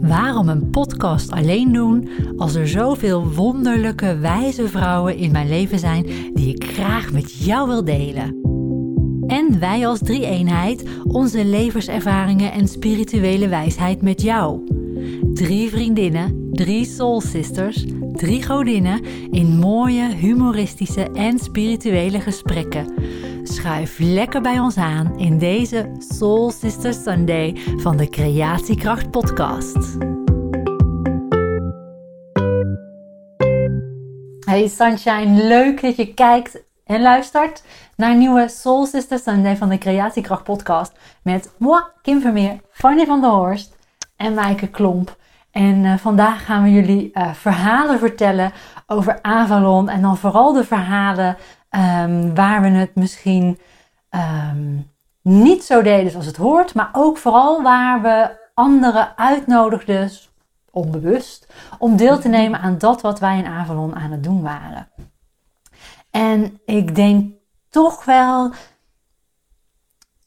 Waarom een podcast alleen doen als er zoveel wonderlijke, wijze vrouwen in mijn leven zijn die ik graag met jou wil delen? En wij als drie-eenheid onze levenservaringen en spirituele wijsheid met jou. Drie vriendinnen, drie soul sisters, drie godinnen in mooie, humoristische en spirituele gesprekken. Schuif lekker bij ons aan in deze Soul Sister Sunday van de Creatiekracht Podcast. Hey Sunshine, leuk dat je kijkt en luistert naar een nieuwe Soul Sister Sunday van de Creatiekracht Podcast met moi, Kim Vermeer, Fanny van der Horst en Maaike Klomp. En uh, vandaag gaan we jullie uh, verhalen vertellen over Avalon en dan vooral de verhalen um, waar we het misschien um, niet zo deden zoals het hoort, maar ook vooral waar we anderen uitnodigden, onbewust, om deel te nemen aan dat wat wij in Avalon aan het doen waren. En ik denk toch wel.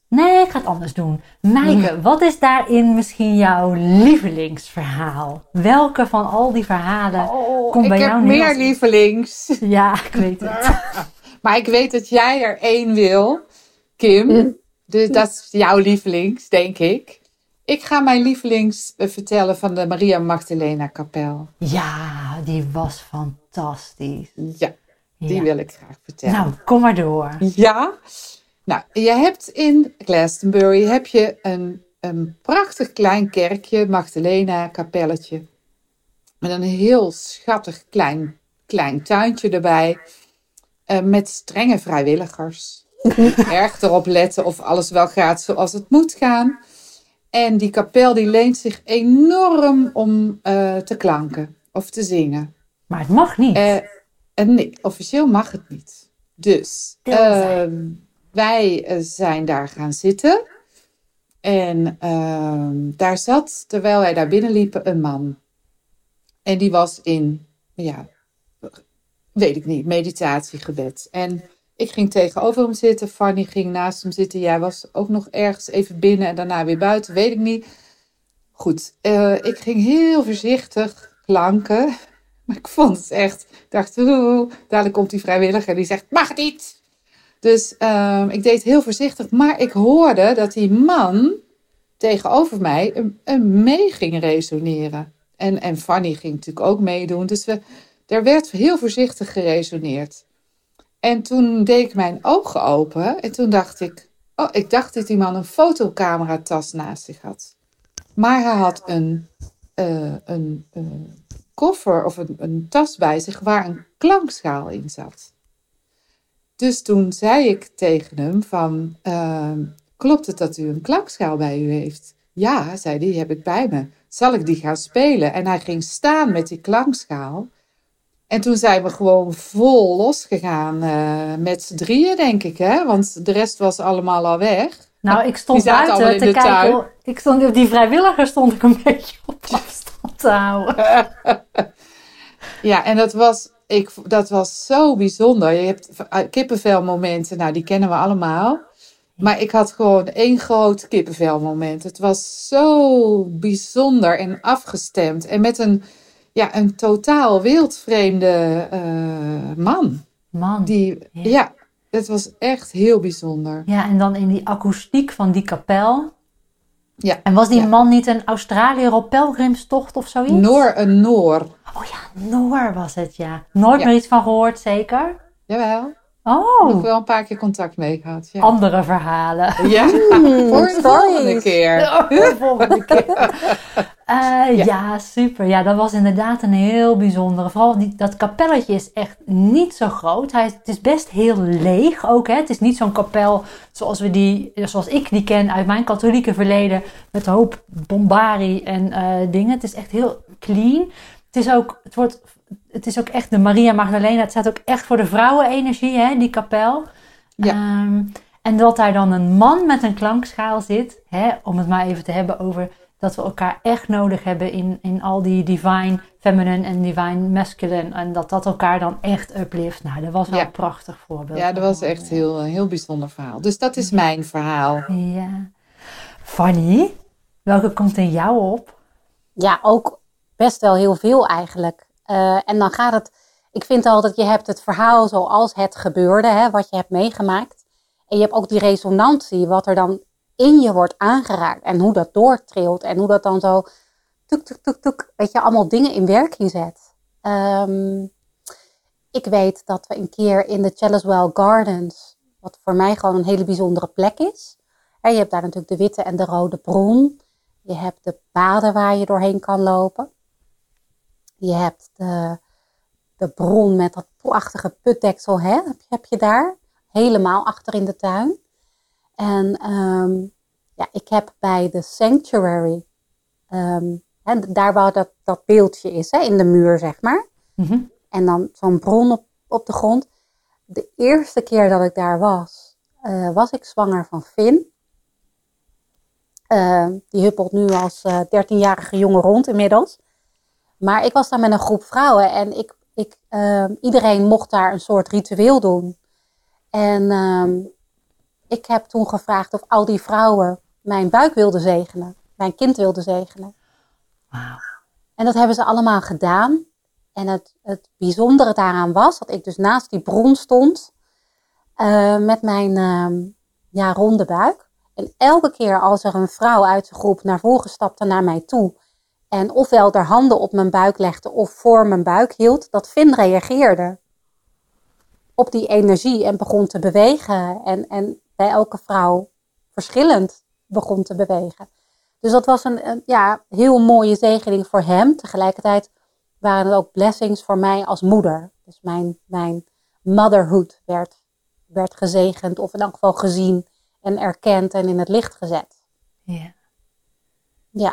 Nee, ik ga het anders doen. Maaike, wat is daarin misschien jouw lievelingsverhaal? Welke van al die verhalen oh, komt bij jou nu? Ik heb meer lievelings. Ja, ik weet het. maar ik weet dat jij er één wil, Kim. Dus dat is jouw lievelings, denk ik. Ik ga mijn lievelings vertellen van de Maria Magdalena kapel. Ja, die was fantastisch. Ja, die ja. wil ik graag vertellen. Nou, kom maar door. Ja, nou, je hebt in Glastonbury heb je een, een prachtig klein kerkje, Magdalena kapelletje. Met een heel schattig klein, klein tuintje erbij. Uh, met strenge vrijwilligers. Erg erop letten of alles wel gaat zoals het moet gaan. En die kapel die leent zich enorm om uh, te klanken of te zingen. Maar het mag niet. Uh, nee, officieel mag het niet. Dus ehm, wij zijn daar gaan zitten. En ehm, daar zat, terwijl wij daar binnenliepen, een man. En die was in, ja, weet ik niet, meditatiegebed. En ik ging tegenover hem zitten. Fanny ging naast hem zitten. Jij was ook nog ergens even binnen en daarna weer buiten. Weet ik niet. Goed, uh, ik ging heel voorzichtig klanken. Maar ik vond het echt. Ik dacht, oeh, dadelijk komt die vrijwilliger die zegt: Mag niet. Dus uh, ik deed heel voorzichtig. Maar ik hoorde dat die man tegenover mij een, een mee ging resoneren. En, en Fanny ging natuurlijk ook meedoen. Dus we, er werd heel voorzichtig geresoneerd. En toen deed ik mijn ogen open en toen dacht ik, oh, ik dacht dat die man een fotocameratas naast zich had. Maar hij had een, uh, een uh, koffer of een, een, tas bij zich waar een klankschaal in zat. Dus toen zei ik tegen hem van, uh, klopt het dat u een klankschaal bij u heeft? Ja, zei hij, heb ik bij me. Zal ik die gaan spelen? En hij ging staan met die klankschaal. En toen zijn we gewoon vol losgegaan uh, met z'n drieën, denk ik. Hè? Want de rest was allemaal al weg. Nou, ik stond buiten te kijken. Tuin. Ik stond, op die vrijwilliger stond ik een beetje op afstand te houden. ja, en dat was, ik, dat was zo bijzonder. Je hebt kippenvelmomenten, nou die kennen we allemaal. Maar ik had gewoon één groot kippenvelmoment. Het was zo bijzonder en afgestemd. En met een ja, een totaal wildvreemde uh, man. Man. Die, ja. ja, het was echt heel bijzonder. Ja, en dan in die akoestiek van die kapel. Ja. En was die ja. man niet een Australiër op pelgrimstocht of zoiets? Noor, een Noor. Oh ja, Noor was het, ja. Nooit ja. meer iets van gehoord, zeker? Jawel. Oh. Nog wel een paar keer contact mee gehad. Ja. Andere verhalen. Ja, mm, voor de volgende keer. Ja, voor de volgende keer. Uh, ja. ja. super. Ja, dat was inderdaad een heel bijzondere. Vooral die, dat kapelletje is echt niet zo groot. Hij, het is best heel leeg ook. Hè? Het is niet zo'n kapel zoals, we die, zoals ik die ken uit mijn katholieke verleden. Met een hoop bombari en uh, dingen. Het is echt heel clean. Het is ook, het wordt, het is ook echt de Maria Magdalena. Het staat ook echt voor de vrouwenenergie, hè, die kapel. Ja. Um, en dat daar dan een man met een klankschaal zit. Hè, om het maar even te hebben over dat we elkaar echt nodig hebben in, in al die divine feminine en divine masculine. En dat dat elkaar dan echt uplift. Nou, dat was wel Ja. een prachtig voorbeeld. Ja, dat was echt heel, een heel bijzonder verhaal. Dus dat is mijn verhaal. Ja. Fanny, welke komt in jou op? Ja, ook best wel heel veel eigenlijk. Uh, en dan gaat het, ik vind altijd, je hebt het verhaal zoals het gebeurde, hè, wat je hebt meegemaakt. En je hebt ook die resonantie, wat er dan in je wordt aangeraakt. En hoe dat doortrilt en hoe dat dan zo, tuk, tuk, tuk, tuk, weet je, allemaal dingen in werking zet. Um, ik weet dat we een keer in de Chalice Gardens, wat voor mij gewoon een hele bijzondere plek is. Je hebt daar natuurlijk de witte en de rode bron. Je hebt de paden waar je doorheen kan lopen. Je hebt de, de bron met dat prachtige putdeksel, hè? Heb, heb je daar. Helemaal achter in de tuin. En um, ja, ik heb bij de Sanctuary, um, hè, daar waar dat, dat beeldje is, hè, in de muur, zeg maar. Mm en dan zo'n bron op, op de grond. De eerste keer dat ik daar was, uh, was ik zwanger van Finn. Uh, die huppelt nu als uh, eh, 13-jarige jongen rond inmiddels. Maar ik was daar met een groep vrouwen en ik, ik, iedereen mocht daar een soort ritueel doen. En ehm, ik heb toen gevraagd of al die vrouwen mijn buik wilden zegenen, mijn kind wilden zegenen. Wow. En dat hebben ze allemaal gedaan. En het, het bijzondere daaraan was dat ik dus naast die bron stond uh, met mijn uh, ja, ronde buik. En elke keer als er een vrouw uit de groep naar voren stapte naar mij toe en ofwel haar handen op mijn buik legde of voor mijn buik hield, dat Finn reageerde op die energie en begon te bewegen. En, en bij elke vrouw verschillend begon te bewegen. Dus dat was een, een ja, heel mooie zegening voor hem. Tegelijkertijd waren het ook blessings voor mij als moeder. Dus mijn, mijn motherhood werd, werd gezegend of in elk geval gezien en erkend en in het licht gezet. Ja. Ja,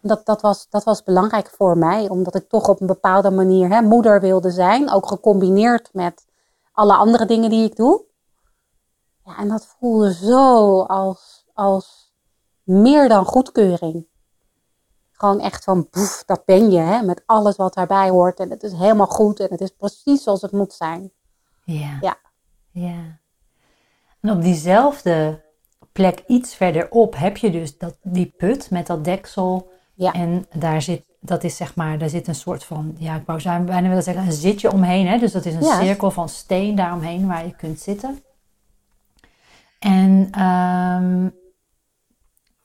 Dat, dat, was, dat was belangrijk voor mij, omdat ik toch op een bepaalde manier hè, moeder wilde zijn, ook gecombineerd met alle andere dingen die ik doe. Ja, en dat voelde zo als, als meer dan goedkeuring. Gewoon echt van, boef, dat ben je, hè, met alles wat daarbij hoort. En het is helemaal goed en het is precies zoals het moet zijn. Ja. Ja. ja. En op diezelfde plek iets verderop heb je dus dat, die put met dat deksel. Ja. En daar zit, dat is zeg maar, daar zit een soort van, ja, ik wou bijna willen zeggen, een zitje omheen. Hè? Dus dat is een cirkel van steen daaromheen waar je kunt zitten. En um,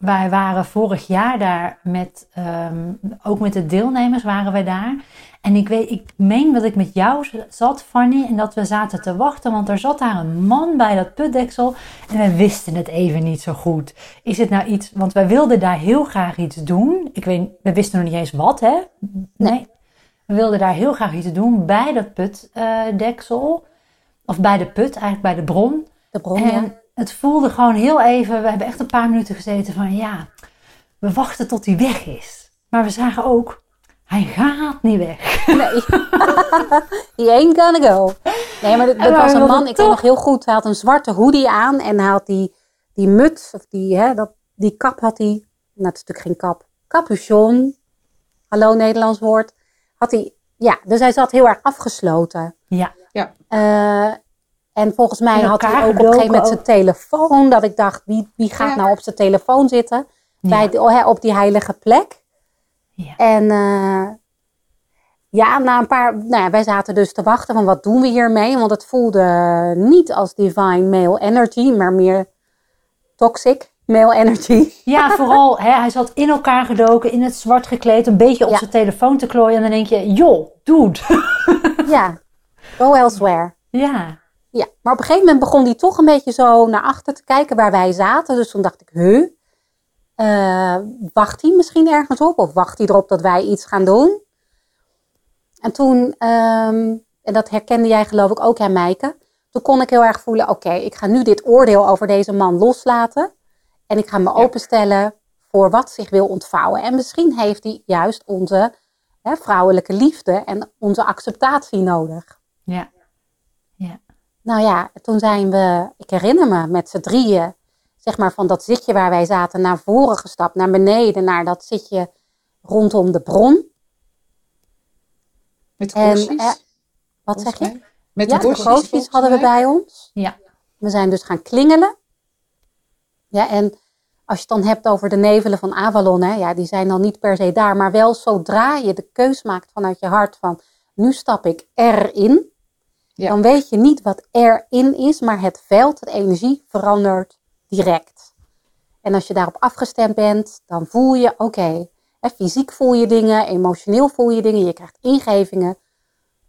wij waren vorig jaar daar met, um, ook met de deelnemers waren wij daar. En ik weet, ik meen dat ik met jou zat, Fanny, en dat we zaten te wachten, want er zat daar een man bij dat putdeksel en wij wisten het even niet zo goed. Is het nou iets, want wij wilden daar heel graag iets doen. Ik weet, we wisten nog niet eens wat, hè? Nee. We wilden daar heel graag iets doen bij dat putdeksel. of bij de put, eigenlijk bij de bron. De bron, ja het voelde gewoon heel even. We hebben echt een paar minuten gezeten van ja, we wachten tot hij weg is. Maar we zagen ook, hij gaat niet weg. Nee. He ain't gonna go. Nee, maar dat, was een man, ik weet nog heel goed. Hij had een zwarte hoodie aan en hij had die, die muts, of die, hè, dat, die kap had hij. Nou, het is natuurlijk geen kap. Capuchon. Hallo Nederlands woord. Had hij, ja, dus hij zat heel erg afgesloten. Ja. ja. Uh, en volgens mij had hij ook op een gegeven moment zijn telefoon. Dat ik dacht, wie, wie gaat nou op zijn telefoon zitten? Bij de, op die heilige plek. Ja. En uh, ja, na een paar... Nou ja, wij zaten dus te wachten van wat doen we hiermee? Want het voelde niet als divine male energy, maar meer toxic male energy. Ja, vooral, hè, hij zat in elkaar gedoken, in het zwart gekleed, een beetje op zijn telefoon te klooien. En dan denk je, joh, dude. ja, go elsewhere. Ja. Ja, maar op een gegeven moment begon hij toch een beetje zo naar achter te kijken waar wij zaten. Dus toen dacht ik, huh, uh, wacht hij misschien ergens op? Of wacht hij erop dat wij iets gaan doen? En toen, um, en dat herkende jij geloof ik ook, hè Meike. Toen kon ik heel erg voelen, oké, ik ga nu dit oordeel over deze man loslaten. En ik ga me openstellen voor wat zich wil ontvouwen. En misschien heeft hij juist onze hè, vrouwelijke liefde en onze acceptatie nodig. Ja. Nou ja, toen zijn we, ik herinner me, met z'n drieën, zeg maar van dat zitje waar wij zaten, naar voren gestapt, naar beneden, naar dat zitje rondom de bron. Met de eh, Wat zeg je? Met ja, de hadden we bij ons. Ja. We zijn dus gaan klingelen. Ja, en als je het dan hebt over de nevelen van Avalon, hè, ja, die zijn dan niet per se daar, maar wel zodra je de keus maakt vanuit je hart van nu stap ik erin, Dan weet je niet wat erin is, maar het veld, de energie verandert direct. En als je daarop afgestemd bent, dan voel je, oké, fysiek voel je dingen, emotioneel voel je dingen, je krijgt ingevingen.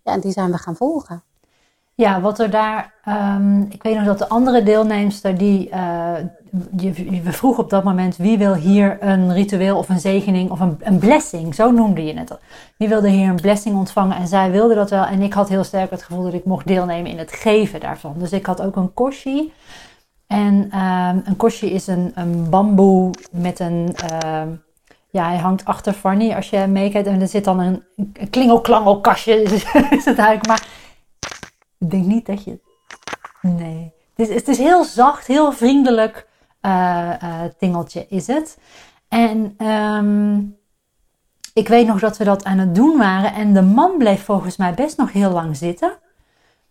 Ja, en die zijn we gaan volgen. Ja, wat er daar. ehm, ik weet nog dat de andere deelnemster die. eh, je, we vroegen op dat moment wie wil hier een ritueel of een zegening of een, een blessing, zo noemde je het. Wie wilde hier een blessing ontvangen en zij wilde dat wel. En ik had heel sterk het gevoel dat ik mocht deelnemen in het geven daarvan. Dus ik had ook een koshi. En ehm, een koshi is een, een bamboe met een. ehm, ja, hij hangt achter Fanny als je meekijkt. En er zit dan een klingelklangelkastje. Is het eigenlijk. Maar ik denk niet dat je. Nee. Het is, het is heel zacht, heel vriendelijk eh, tingeltje is het. En ehm, ik weet nog dat we dat aan het doen waren. En de man bleef volgens mij best nog heel lang zitten.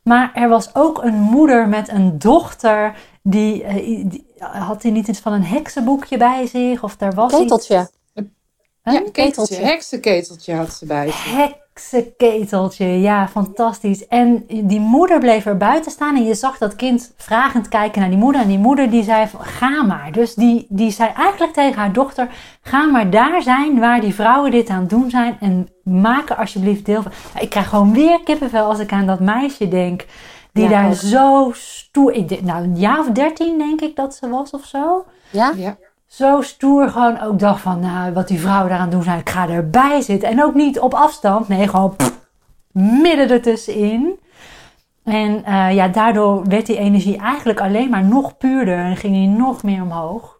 Maar er was ook een moeder met een dochter. Die, eh, die- had hij niet iets van een heksenboekje bij zich? Of daar was iets- Keteltje. Ja, keteltje, keteltje. heksenketeltje had ze bij zich. Heksenketeltje, ja, fantastisch. En die moeder bleef er buiten staan en je zag dat kind vragend kijken naar die moeder. En die moeder die zei van, ga maar. Dus die, die zei eigenlijk tegen haar dochter, ga maar daar zijn waar die vrouwen dit aan het doen zijn. En maak er alsjeblieft deel van. Ik krijg gewoon weer kippenvel als ik aan dat meisje denk. Die Ja, daar ook. zo stoer, nou een jaar of dertien denk ik dat ze was of zo Ja? Ja. Zo stoer gewoon ook dacht van, nou, wat die vrouwen daaraan doen zijn, ik ga erbij zitten. En ook niet op afstand, nee, gewoon pff, midden ertussenin. En eh, ja, daardoor werd die energie eigenlijk alleen maar nog puurder en ging die nog meer omhoog.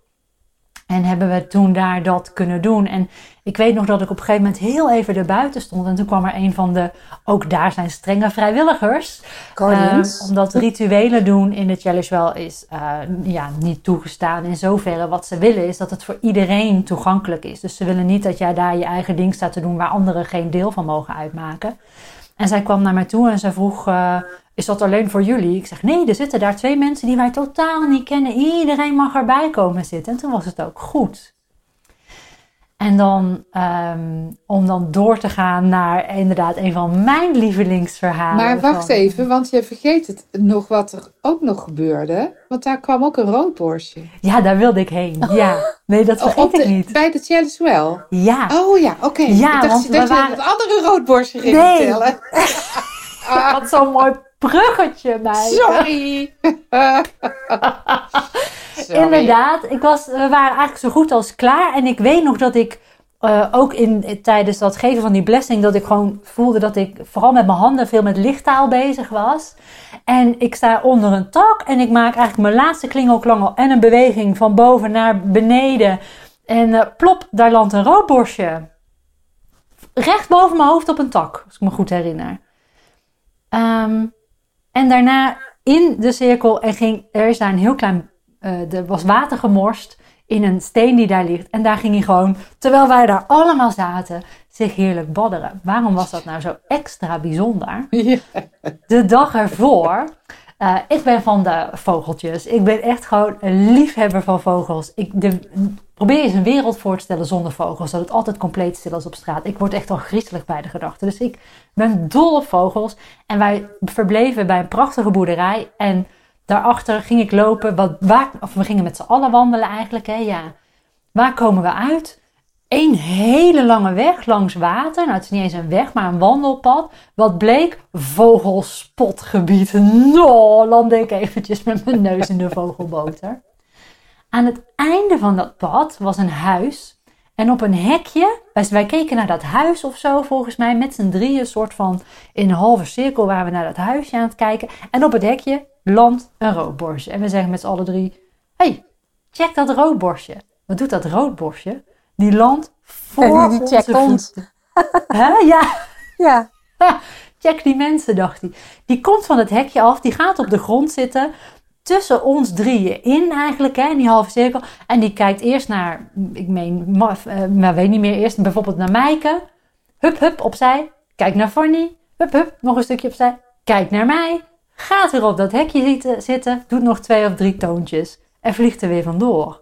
En hebben we toen daar dat kunnen doen. En ik weet nog dat ik op een gegeven moment heel even erbuiten stond. En toen kwam er een van de, ook daar zijn strenge vrijwilligers. Guardians. Eh, omdat rituelen doen in de challenge wel is eh, ja, niet toegestaan. In zoverre wat ze willen is dat het voor iedereen toegankelijk is. Dus ze willen niet dat jij daar je eigen ding staat te doen waar anderen geen deel van mogen uitmaken. En zij kwam naar mij toe en zij vroeg, eh, is dat alleen voor jullie? Ik zeg, nee, er zitten daar twee mensen die wij totaal niet kennen. Iedereen mag erbij komen zitten. En toen was het ook goed. En dan, ehm, om dan door te gaan naar inderdaad een van mijn lievelingsverhalen. Maar wacht van- even, want je vergeet het nog wat er ook nog gebeurde. Want daar kwam ook een roodborstje. Ja, daar wilde ik heen. Ja. Nee, dat Oh, vergeet de- ik niet. Bij de challenge wel. Ja. Oh ja, oké. Ja, ik dacht want we dat je waren- het andere roodborstje ging Nee. vertellen. Wat zo'n mooi bruggetje, meid. Sorry. Inderdaad, ik was, we waren eigenlijk zo goed als klaar. En ik weet nog dat ik eh, ook in, tijdens dat geven van die blessing, dat ik gewoon voelde dat ik vooral met mijn handen veel met lichttaal bezig was. En ik sta onder een tak en ik maak eigenlijk mijn laatste klingelklangel en een beweging van boven naar beneden. En eh, plop, daar landt een roodborstje. Recht boven mijn hoofd op een tak, als ik me goed herinner. Ehm, en daarna in de cirkel en ging er is daar een heel klein, eh, er was water gemorst in een steen die daar ligt. En daar ging hij gewoon, terwijl wij daar allemaal zaten, zich heerlijk badderen. Waarom was dat nou zo extra bijzonder? Ja. De dag ervoor, eh, ik ben van de vogeltjes. Ik ben echt gewoon een liefhebber van vogels. Ik de, probeer eens een wereld voor te stellen zonder vogels. Dat het altijd compleet stil is op straat. Ik word echt al griezelig bij de gedachte. Dus ik ben dol op vogels. En wij verbleven bij een prachtige boerderij. En daarachter ging ik lopen. Wat, waar, of we gingen met z'n allen wandelen eigenlijk. Hè, ja. Waar komen we uit? Een hele lange weg langs water. Nou, het is niet eens een weg, maar een wandelpad. Wat bleek? Vogelspotgebied. No, landde ik eventjes met mijn neus in de vogelboter. Aan het einde van dat pad was een huis. En op een hekje, wij, wij keken naar dat huis of zo, volgens mij, met z'n drieën, soort van in een halve cirkel waren we naar dat huisje aan het kijken. En op het hekje landt een roodborstje. En we zeggen met z'n allen drie, hey, check dat roodborstje. Wat doet dat roodborstje? Die landt voor Die onze checkt ons. voeten. Hè? Ja, Ja. Check die mensen, dacht hij. Die komt van het hekje af, die gaat op de grond zitten. Tussen ons drieën in eigenlijk, hè, in die halve cirkel. En die kijkt eerst naar, ik meen, ma- eh, maar weet niet meer, eerst bijvoorbeeld naar Maaike. Hup, hup, opzij. Kijk naar Fanny. Hup, hup, nog een stukje opzij. Kijk naar mij. Gaat weer op dat hekje zitten, zitten. Doet nog twee of drie toontjes. En vliegt er weer vandoor.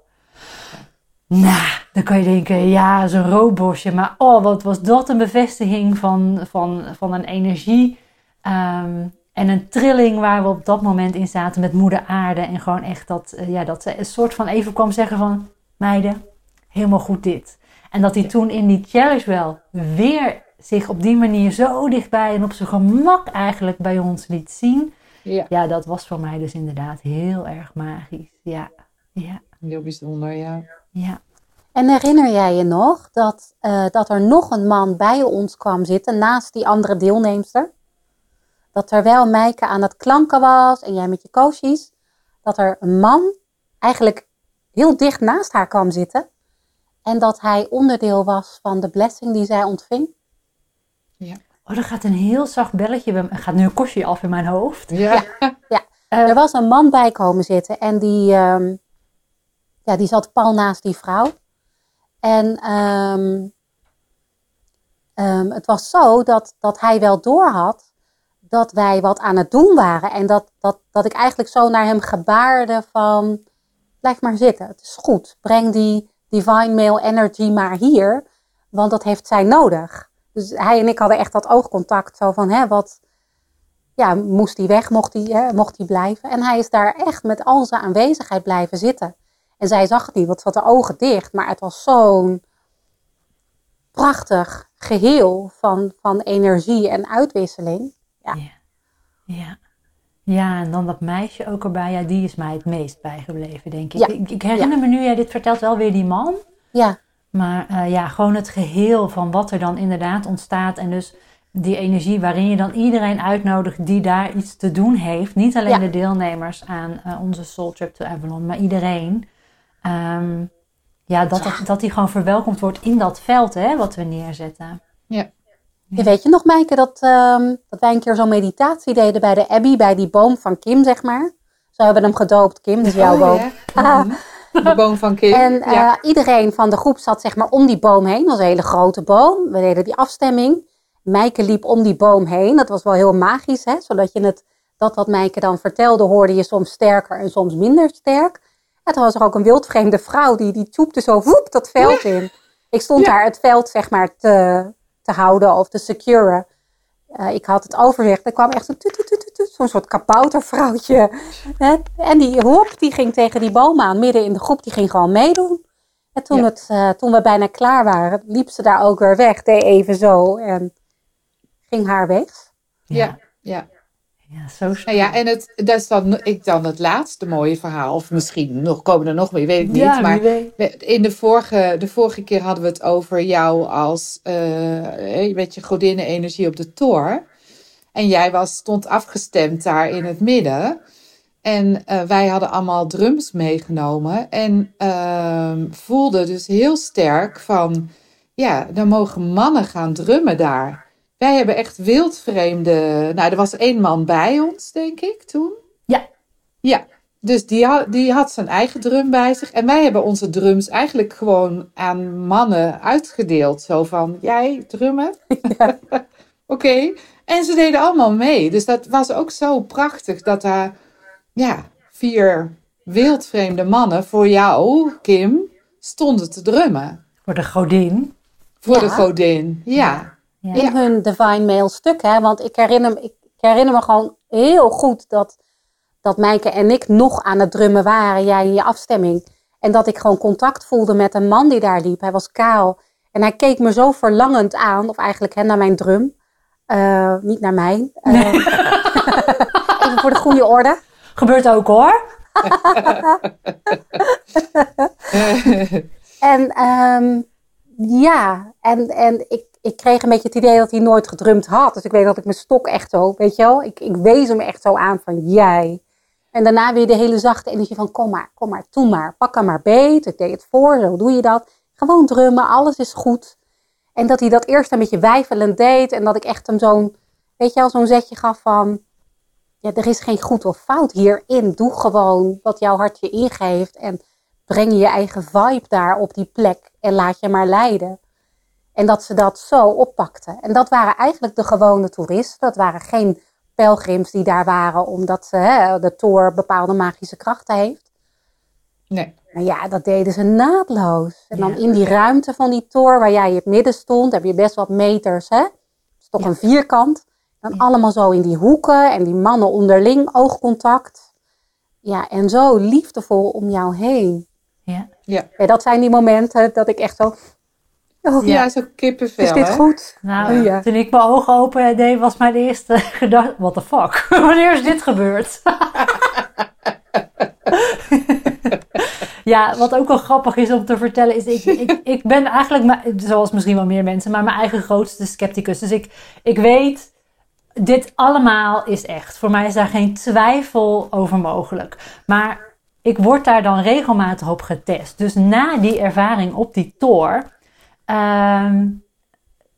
Nou, dan kan je denken, ja, zo'n roodbosje. Maar oh, wat was dat een bevestiging van, van, van een energie. ehm, en een trilling waar we op dat moment in zaten met moeder aarde. En gewoon echt dat, eh, ja, dat ze een soort van even kwam zeggen van... Meiden, helemaal goed dit. En dat hij toen in die challenge wel weer zich op die manier zo dichtbij en op zijn gemak eigenlijk bij ons liet zien. Ja, Ja, dat was voor mij dus inderdaad heel erg magisch. Ja, ja, heel bijzonder, ja. ja. En herinner jij je nog dat, eh, dat er nog een man bij ons kwam zitten naast die andere deelnemster? Dat terwijl Meike aan het klanken was en jij met je koosjes, dat er een man eigenlijk heel dicht naast haar kwam zitten. En dat hij onderdeel was van de blessing die zij ontving. Oh, er gaat een heel zacht belletje. bij me- Er gaat nu een kostje af in mijn hoofd. Ja, Eh, Er was een man bij komen zitten en die, ehm, ja, die zat pal naast die vrouw. En ehm, ehm, het was zo dat, dat hij wel doorhad dat wij wat aan het doen waren. En dat, dat, dat ik eigenlijk zo naar hem gebaarde van, blijf maar zitten, het is goed. Breng die divine male energy maar hier, want dat heeft zij nodig. Dus hij en ik hadden echt dat oogcontact, zo van, hè, wat, ja, moest hij weg, mocht hij, hè, mocht hij blijven. En hij is daar echt met al zijn aanwezigheid blijven zitten. En zij zag het niet, want ze had de ogen dicht. Maar het was zo'n prachtig geheel van, van energie en uitwisseling. Ja. Ja. ja. Ja, en dan dat meisje ook erbij. Ja, die is mij het meest bijgebleven, denk ik. Ja. Ik, ik herinner me nu, jij dit vertelt wel weer die man. Ja, Maar eh, ja, gewoon het geheel van wat er dan inderdaad ontstaat. En dus die energie waarin je dan iedereen uitnodigt die daar iets te doen heeft. Niet alleen Ja. de deelnemers aan eh, onze Soul Trip to Avalon, maar iedereen. Ehm, ja, dat, dat, dat die gewoon verwelkomd wordt in dat veld hè, wat we neerzetten. Je weet je nog, Maaike, dat, ehm, dat wij een keer zo'n meditatie deden bij de Abbey, bij die boom van Kim, zeg maar. Zo hebben we hem gedoopt, Kim, dus jouw Oh, boom. ja. Mhm. De boom van Kim. En eh, ja. iedereen van de groep zat zeg maar om die boom heen. Dat was een hele grote boom. We deden die afstemming. Mijke liep om die boom heen. Dat was wel heel magisch, hè? zodat je het, dat wat Mijke dan vertelde, hoorde je soms sterker en soms minder sterk. En toen was er ook een wildvreemde vrouw die, die tjoepte zo woep dat veld in. Ik stond Ja. daar het veld zeg maar te, te houden of te securen. Eh, ik had het overzicht. Er kwam echt zo'n toet, zo'n soort kaboutervrouwtje. Hè? En die hop, die ging tegen die boom aan, midden in de groep. Die ging gewoon meedoen. En toen, Ja. het, eh, toen we bijna klaar waren, liep ze daar ook weer weg. Deed even zo en ging haar weg. Ja, ja. Ja, zo Nou ja, en het, dat is dan, ik dan het laatste mooie verhaal. Of misschien nog, komen er nog meer, weet ik niet. Ja, wie maar weet. we- in de vorige, de vorige keer hadden we het over jou als eh met je godinnen-energie op de tour. En jij was, stond afgestemd daar in het midden. En eh, wij hadden allemaal drums meegenomen. En ehm voelden dus heel sterk van... Ja, dan mogen mannen gaan drummen daar. Wij hebben echt wildvreemde... Nou, er was één man bij ons, denk ik, toen. Ja. Ja, dus die had, die had zijn eigen drum bij zich. En wij hebben onze drums eigenlijk gewoon aan mannen uitgedeeld. Zo van, jij drummen? Oké. En ze deden allemaal mee. Dus dat was ook zo prachtig dat daar ja, vier wildvreemde mannen voor jou, Kim, stonden te drummen. Voor de godin. Voor Ja. de godin. Ja. Ja. In hun divine male stuk. Hè? Want ik herinner, me- ik herinner me gewoon heel goed dat, dat Mijke en ik nog aan het drummen waren. Jij in je afstemming. En dat ik gewoon contact voelde met een man die daar liep. Hij was kaal. En hij keek me zo verlangend aan. Of eigenlijk hè, naar mijn drum. Eh, niet naar mij. Eh, even voor de goede orde. Gebeurt ook hoor. En ehm, ja, en, en ik, ik kreeg een beetje het idee dat hij nooit gedrumd had. Dus ik weet dat ik mijn stok echt zo, weet je wel, ik, ik wees hem echt zo aan van jij. En daarna weer de hele zachte energie van kom maar, kom maar, doe maar, pak hem maar beet. Ik deed het voor, zo doe je dat. Gewoon drummen, alles is goed. En dat hij dat eerst een beetje wijfelend deed en dat ik echt hem zo'n, weet je wel, zo'n zetje gaf van... Ja, er is geen goed of fout hierin. Doe gewoon wat jouw hart je ingeeft en breng je eigen vibe daar op die plek en laat je maar leiden. En dat ze dat zo oppakten. En dat waren eigenlijk de gewone toeristen. Dat waren geen pelgrims die daar waren omdat ze, hè, de tour bepaalde magische krachten heeft. Nee. Maar ja, dat deden ze naadloos. En dan in die ruimte van die toren waar jij in het midden stond, heb je best wat meters, hè? Het is toch Ja. een vierkant. Dan Ja. allemaal zo in die hoeken en die mannen onderling oogcontact. Ja, en zo liefdevol om jou heen. Ja. Ja, dat zijn die momenten dat ik echt zo... Oh, Ja, zo kippenvel, is dit hè? goed? Nou, Oh, ja. toen ik mijn ogen open deed, was mijn eerste gedachte: what the fuck? Wanneer is dit gebeurd? ja, wat ook wel grappig is om te vertellen, is ik, ik, ik ben eigenlijk, zoals misschien wel meer mensen, maar mijn eigen grootste scepticus. Dus ik, ik weet, dit allemaal is echt. Voor mij is daar geen twijfel over mogelijk. Maar ik word daar dan regelmatig op getest. Dus na die ervaring op die tour. Ehm,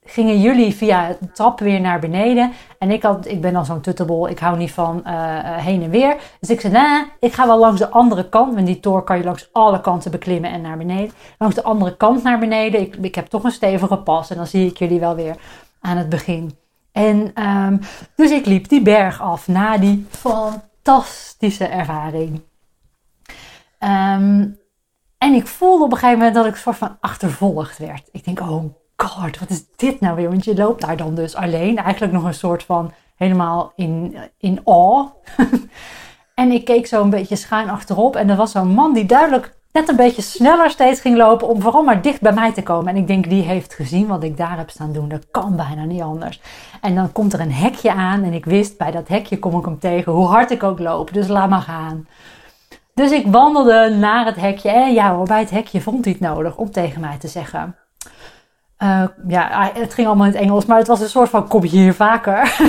gingen jullie via het trap weer naar beneden. En ik, had, ik ben dan zo'n tutterbol, ik hou niet van eh, eh, heen en weer. Dus ik zei, nou, ik ga wel langs de andere kant. Want die toren kan je langs alle kanten beklimmen en naar beneden. Langs de andere kant naar beneden. Ik, ik heb toch een stevige pas. En dan zie ik jullie wel weer aan het begin. En ehm, dus ik liep die berg af na die fantastische ervaring. Ehm, en ik voelde op een gegeven moment dat ik soort van achtervolgd werd. Ik denk, oh god, wat is dit nou weer? Want je loopt daar dan dus alleen. Eigenlijk nog een soort van helemaal in, in awe. en ik keek zo een beetje schuin achterop. En er was zo'n man die duidelijk net een beetje sneller steeds ging lopen. Om vooral maar dicht bij mij te komen. En ik denk, die heeft gezien wat ik daar heb staan doen. Dat kan bijna niet anders. En dan komt er een hekje aan. En ik wist, bij dat hekje kom ik hem tegen. Hoe hard ik ook loop. Dus laat maar gaan. Dus ik wandelde naar het hekje. En ja hoor, bij het hekje vond hij het nodig om tegen mij te zeggen. eh, ja, het ging allemaal in het Engels, maar het was een soort van kom je hier vaker.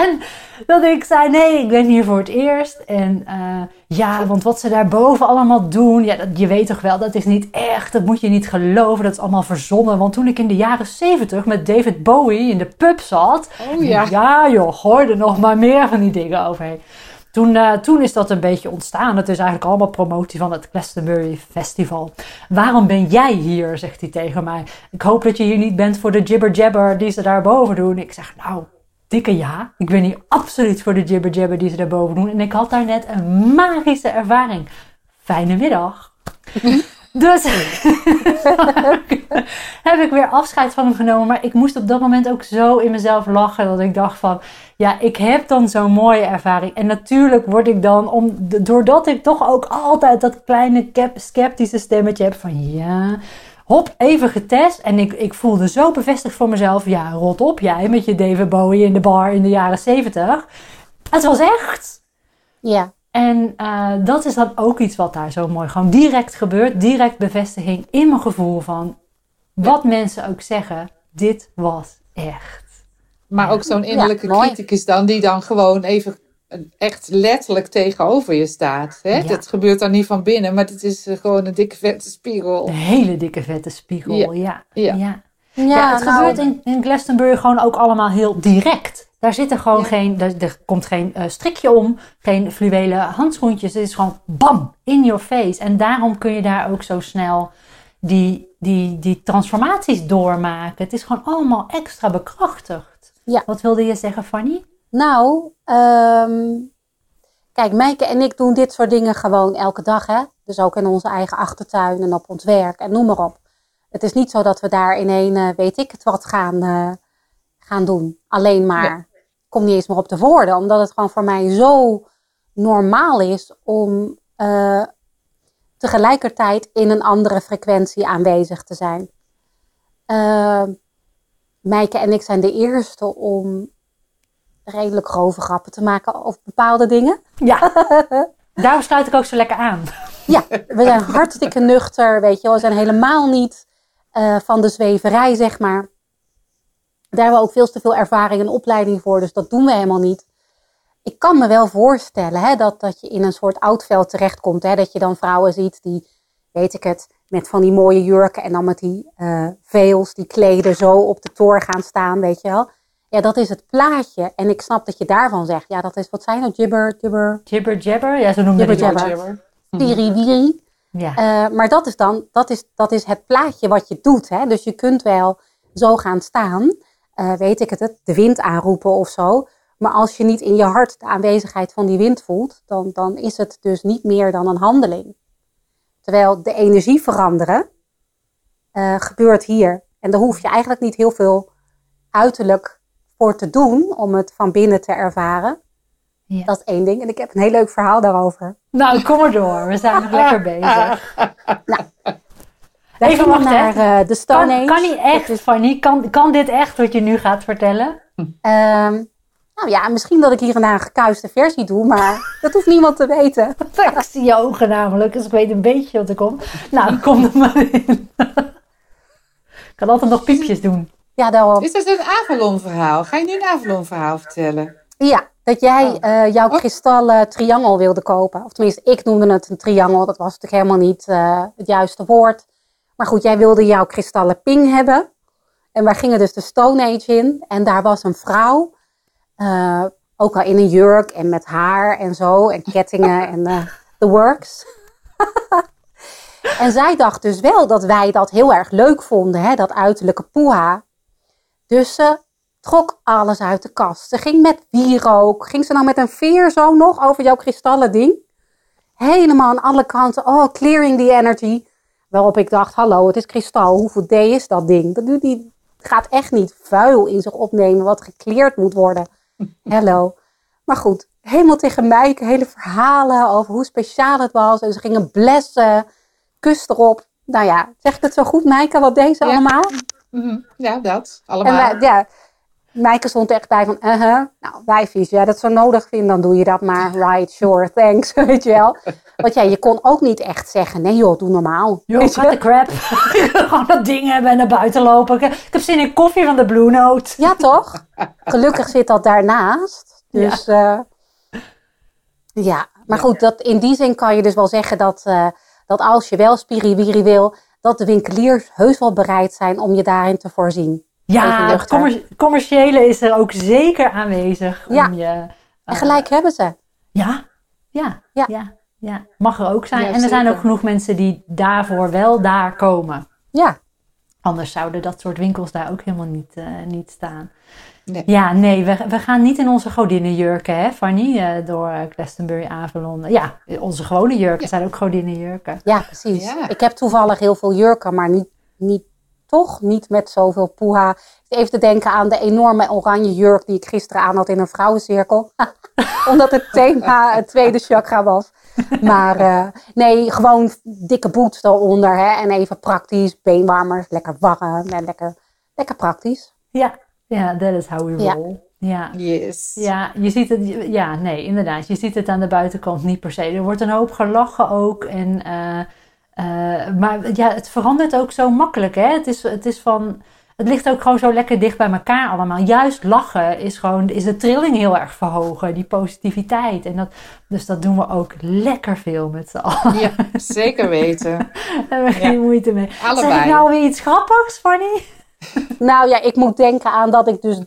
en dat ik zei, nee, ik ben hier voor het eerst. En eh, ja, want wat ze daarboven allemaal doen, ja, dat, je weet toch wel, dat is niet echt. Dat moet je niet geloven, dat is allemaal verzonnen. Want toen ik in de jaren zeventig met David Bowie in de pub zat, Oh ja. ja joh, er nog maar meer van die dingen overheen. Toen, eh, toen is dat een beetje ontstaan. Het is eigenlijk allemaal promotie van het Glastonbury Festival. Waarom ben jij hier, zegt hij tegen mij. Ik hoop dat je hier niet bent voor de jibber jabber die ze daarboven doen. Ik zeg, nou, dikke ja. Ik ben hier absoluut voor de jibber jabber die ze daarboven doen. En ik had daar net een magische ervaring. Fijne middag. Dus heb ik weer afscheid van hem genomen. Maar ik moest op dat moment ook zo in mezelf lachen. Dat ik dacht van, ja, ik heb dan zo'n mooie ervaring. En natuurlijk word ik dan, om, doordat ik toch ook altijd dat kleine cap- sceptische stemmetje heb van, ja, hop, even getest. En ik, ik voelde zo bevestigd voor mezelf, ja, rot op jij met je David Bowie in de bar in de jaren zeventig. Het was echt. Ja, En eh, dat is dan ook iets wat daar zo mooi gewoon direct gebeurt. Direct bevestiging in mijn gevoel van wat mensen ook zeggen. Dit was echt. Maar ook zo'n innerlijke Ja, criticus dan, die dan gewoon even echt letterlijk tegenover je staat. Hè? Ja. Dat gebeurt dan niet van binnen, maar het is eh, gewoon een dikke vette spiegel. Een hele dikke vette spiegel. Ja. Ja. Ja. Ja. Ja. ja, het nou, gebeurt in, in Glastonbury gewoon ook allemaal heel direct. Daar zit er gewoon Ja. geen, er, er komt geen eh, strikje om, geen fluwelen handschoentjes. Het is gewoon bam, in your face. En daarom kun je daar ook zo snel die, die, die transformaties doormaken. Het is gewoon allemaal extra bekrachtigd. Ja. Wat wilde je zeggen, Fanny? Nou, ehm, kijk, Meike en ik doen dit soort dingen gewoon elke dag, hè? Dus ook in onze eigen achtertuin en op ons werk en noem maar op. Het is niet zo dat we daar in een, eh, weet ik het wat, gaan, eh, gaan doen. Alleen maar. Kom niet eens meer op de woorden, omdat het gewoon voor mij zo normaal is om eh, tegelijkertijd in een andere frequentie aanwezig te zijn. Uh, Meike en ik zijn de eerste om redelijk grove grappen te maken over bepaalde dingen. Ja, daar sluit ik ook zo lekker aan. Ja, we zijn hartstikke nuchter, weet je wel. We zijn helemaal niet eh, van de zweverij, zeg maar. Daar hebben we ook veel te veel ervaring en opleiding voor, dus dat doen we helemaal niet. Ik kan me wel voorstellen hè, dat, dat je in een soort oudveld terechtkomt. Hè, dat je dan vrouwen ziet die, weet ik het, met van die mooie jurken en dan met die eh veils, die kleden zo op de toren gaan staan, weet je wel. Ja, dat is het plaatje. En ik snap dat je daarvan zegt, ja, dat is, wat zijn nou, jibber, jibber, Jibber jabber, ja, zo noemde Jibber ik het. jabber. wiri wiri. Ja. Eh, maar dat is dan dat is, dat is het plaatje wat je doet. Hè? Dus je kunt wel zo gaan staan, eh, weet ik het, het, de wind aanroepen of zo. Maar als je niet in je hart de aanwezigheid van die wind voelt, dan, dan is het dus niet meer dan een handeling. Terwijl de energie veranderen eh, gebeurt hier. En daar hoef je eigenlijk niet heel veel uiterlijk voor te doen om het van binnen te ervaren. Ja. Dat is één ding. En ik heb een heel leuk verhaal daarover. Nou, kom maar door. We zijn nog lekker bezig. Wij Even wachten, naar eh, de Stone Kan, Age. kan niet echt, Fanny? Kan, kan dit echt wat je nu gaat vertellen? Ehm, nou ja, misschien dat ik hier en daar een gekuiste versie doe, maar dat hoeft niemand te weten. Ik zie je ogen namelijk, dus ik weet een beetje wat er komt. Nou, kom er maar in. Ik kan altijd nog piepjes doen. Ja, daarom. Is dat een Avalon verhaal? Ga je nu een Avalon verhaal vertellen? Ja, dat jij Oh. eh, jouw Oh. kristallen triangel wilde kopen. Of tenminste, ik noemde het een triangel. Dat was natuurlijk helemaal niet eh, het juiste woord. Maar goed, jij wilde jouw kristallen ping hebben. En wij gingen dus de Stone Age in. En daar was een vrouw. eh, ook al in een jurk en met haar en zo. En kettingen en eh the works. en zij dacht dus wel dat wij dat heel erg leuk vonden. Hè, dat uiterlijke poeha. Dus ze trok alles uit de kast. Ze ging met wierook. Ging ze nou met een veer zo nog over jouw kristallen ding? Helemaal aan alle kanten. Oh, clearing the energy. Waarop ik dacht, hallo, het is kristal. Hoeveel D is dat ding? Dat doet die gaat echt niet vuil in zich opnemen wat gekleerd moet worden. Hello. Maar goed, helemaal tegen mij. Hele verhalen over hoe speciaal het was. En ze gingen blessen. Kus erop. Nou ja, zeg ik het zo goed, Maaike? Wat deed ze Ja. allemaal? Mhm. Ja, dat. En Allemaal. wij, ja, Maaike stond echt bij van, uh nou, wijfies, ja, dat zo nodig vindt, dan doe je dat maar. Right, sure, thanks, weet je wel. Want ja, je kon ook niet echt zeggen, nee joh, doe normaal. Joh, gaat de crap. Gewoon dat ding hebben en naar buiten lopen. Ik, heb zin in koffie van de Blue Note. Ja, toch? Gelukkig zit dat daarnaast. Dus ja, ja. maar goed, dat, in die zin kan je dus wel zeggen dat, eh, dat als je wel spiriwiri wil, dat de winkeliers heus wel bereid zijn om je daarin te voorzien. Ja, het commer- commerciële is er ook zeker aanwezig. Om Ja. je, En eh, gelijk hebben ze. Ja, ja, ja, Ja. ja, Mag er ook zijn. Ja, en er zijn ook genoeg mensen die daarvoor wel daar komen. Ja, Anders zouden dat soort winkels daar ook helemaal niet, eh, niet staan. Nee. Ja, nee, we, we gaan niet in onze godinnenjurken, hè, Fanny, eh, door Glastonbury Avalon. Ja, onze gewone jurken zijn ook godinnenjurken. Ja, precies. Ja. Ik heb toevallig heel veel jurken, maar niet, niet, toch niet met zoveel poeha. Even te denken aan de enorme oranje jurk die ik gisteren aan had in een vrouwencirkel. Omdat het thema het tweede chakra was. Maar eh, nee, gewoon dikke boots eronder. Hè? En even praktisch, beenwarmers, lekker warm en lekker, lekker praktisch. Ja, ja, that is how we roll. Ja. Yes. Ja, je ziet het, ja, nee, inderdaad. Je ziet het aan de buitenkant niet per se. Er wordt een hoop gelachen ook. En, eh, eh, maar ja, het verandert ook zo makkelijk. Hè? Het, is, het is van. Het ligt ook gewoon zo lekker dicht bij elkaar allemaal. Juist lachen is gewoon is de trilling heel erg verhogen, die positiviteit. En dat, dus dat doen we ook lekker veel met z'n allen. Ja, zeker weten. Daar hebben we geen moeite mee. Zeg ik nou weer iets grappigs, Fanny? Nou ja, ik moet denken aan dat ik dus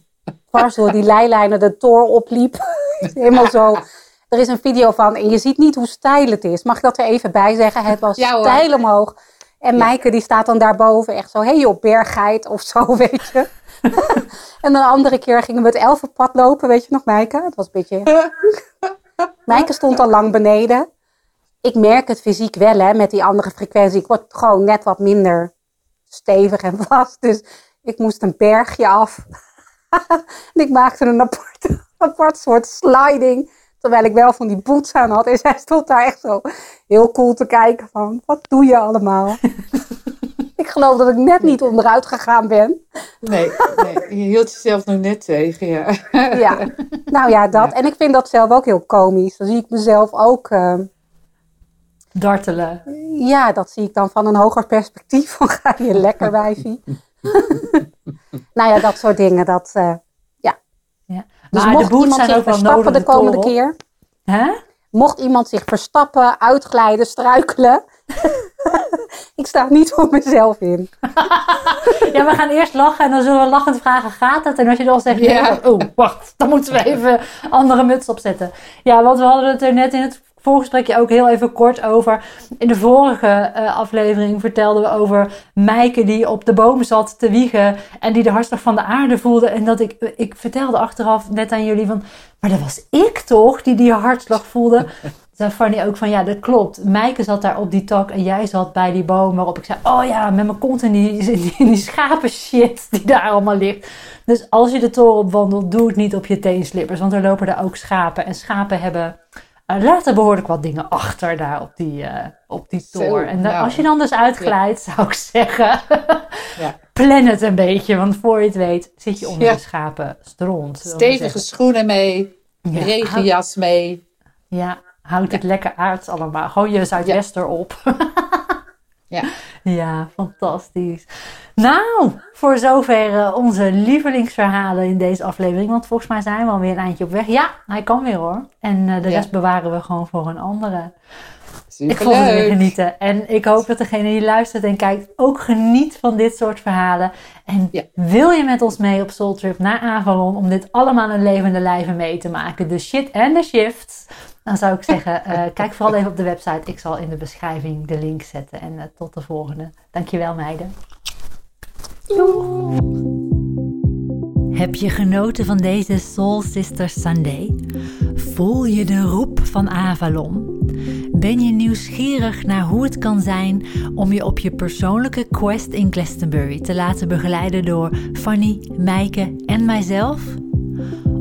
dwars door die leilijnen de toor opliep. Helemaal zo. Er is een video van en je ziet niet hoe stijl het is. Mag ik dat er even bij zeggen? Het was Ja, stijl omhoog. En Maaike die staat dan daarboven echt zo, hé hey joh, berggeit of zo, weet je. en een andere keer gingen we het elfenpad lopen, weet je nog Maaike? Het was een beetje... Maaike stond al lang beneden. Ik merk het fysiek wel hè, met die andere frequentie. Ik word gewoon net wat minder stevig en vast. Dus ik moest een bergje af. en ik maakte een apart, apart soort sliding. Terwijl ik wel van die boots aan had. En zij stond daar echt zo heel cool te kijken van, wat doe je allemaal? ik geloof dat ik net niet onderuit gegaan ben. Nee, nee, je hield jezelf nog net tegen. Ja. Ja, nou ja, dat. En ik vind dat zelf ook heel komisch. Dan zie ik mezelf ook... eh, Dartelen. Ja, dat zie ik dan van een hoger perspectief. Van ga je lekker wijfie. nou ja, dat soort dingen. Dat, eh, Ja. dus Maar de mocht iemand zich verstappen de komende keer. Hè? Mocht iemand zich verstappen, uitglijden, struikelen. ik sta niet voor mezelf in. Ja, we gaan eerst lachen en dan zullen we lachend vragen, gaat het? En als je dan zegt, Ja. oh, wacht, dan moeten we even andere muts opzetten. Ja, want we hadden het er net in het voorgesprekje ook heel even kort over. In de vorige uh, aflevering vertelden we over Meike die op de boom zat te wiegen en die de hartslag van de aarde voelde. En dat ik, ik vertelde achteraf net aan jullie van, maar dat was ik toch die die hartslag voelde. zei Fanny ook van, ja, dat klopt. Meike zat daar op die tak en jij zat bij die boom. Waarop ik zei, oh ja, met mijn kont in die, die, die schapen shit die daar allemaal ligt. Dus als je de toren op wandelt, doe het niet op je teenslippers. Want er lopen daar ook schapen. En schapen hebben uh, laten behoorlijk wat dingen achter daar op die, uh, op die toren. en als je dan dus uitglijdt, zou ik zeggen, ja. plan het een beetje. Want voor je het weet, zit je onder de schapen stront. Stevige schoenen mee, regenjas mee. Ja, houdt het lekker aards allemaal. Gewoon je zuidwester op. ja. ja, fantastisch. Nou, voor zover eh, onze lievelingsverhalen in deze aflevering. Want volgens mij zijn we alweer een eindje op weg. Ja, hij kan weer hoor. En uh, de rest bewaren we gewoon voor een andere. ik vond het weer genieten. En ik hoop dat degene die luistert en kijkt ook geniet van dit soort verhalen. En wil je met ons mee op Soul Trip naar Avalon om dit allemaal een levende lijve mee te maken? De shit en de shifts dan zou ik zeggen, uh, kijk vooral even op de website. Ik zal in de beschrijving de link zetten. En uh, tot de volgende. Dankjewel meiden. Doeg. Heb je genoten van deze Soul Sisters Sunday? Voel je de roep van Avalon? Ben je nieuwsgierig naar hoe het kan zijn om je op je persoonlijke quest in Glastonbury te laten begeleiden door Fanny, Meike en mijzelf?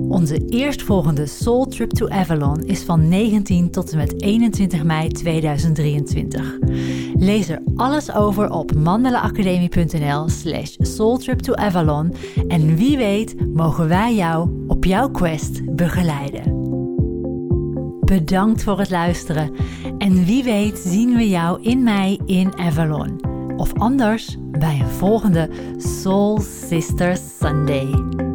Onze eerstvolgende Soul Trip to Avalon is van 19 tot en met 21 mei 2023. Lees er alles over op mandelaacademie.nl slash soultrip2avalon en wie weet mogen wij jou op jouw quest begeleiden. Bedankt voor het luisteren en wie weet zien we jou in mei in Avalon. Of anders bij een volgende Soul Sisters Sunday.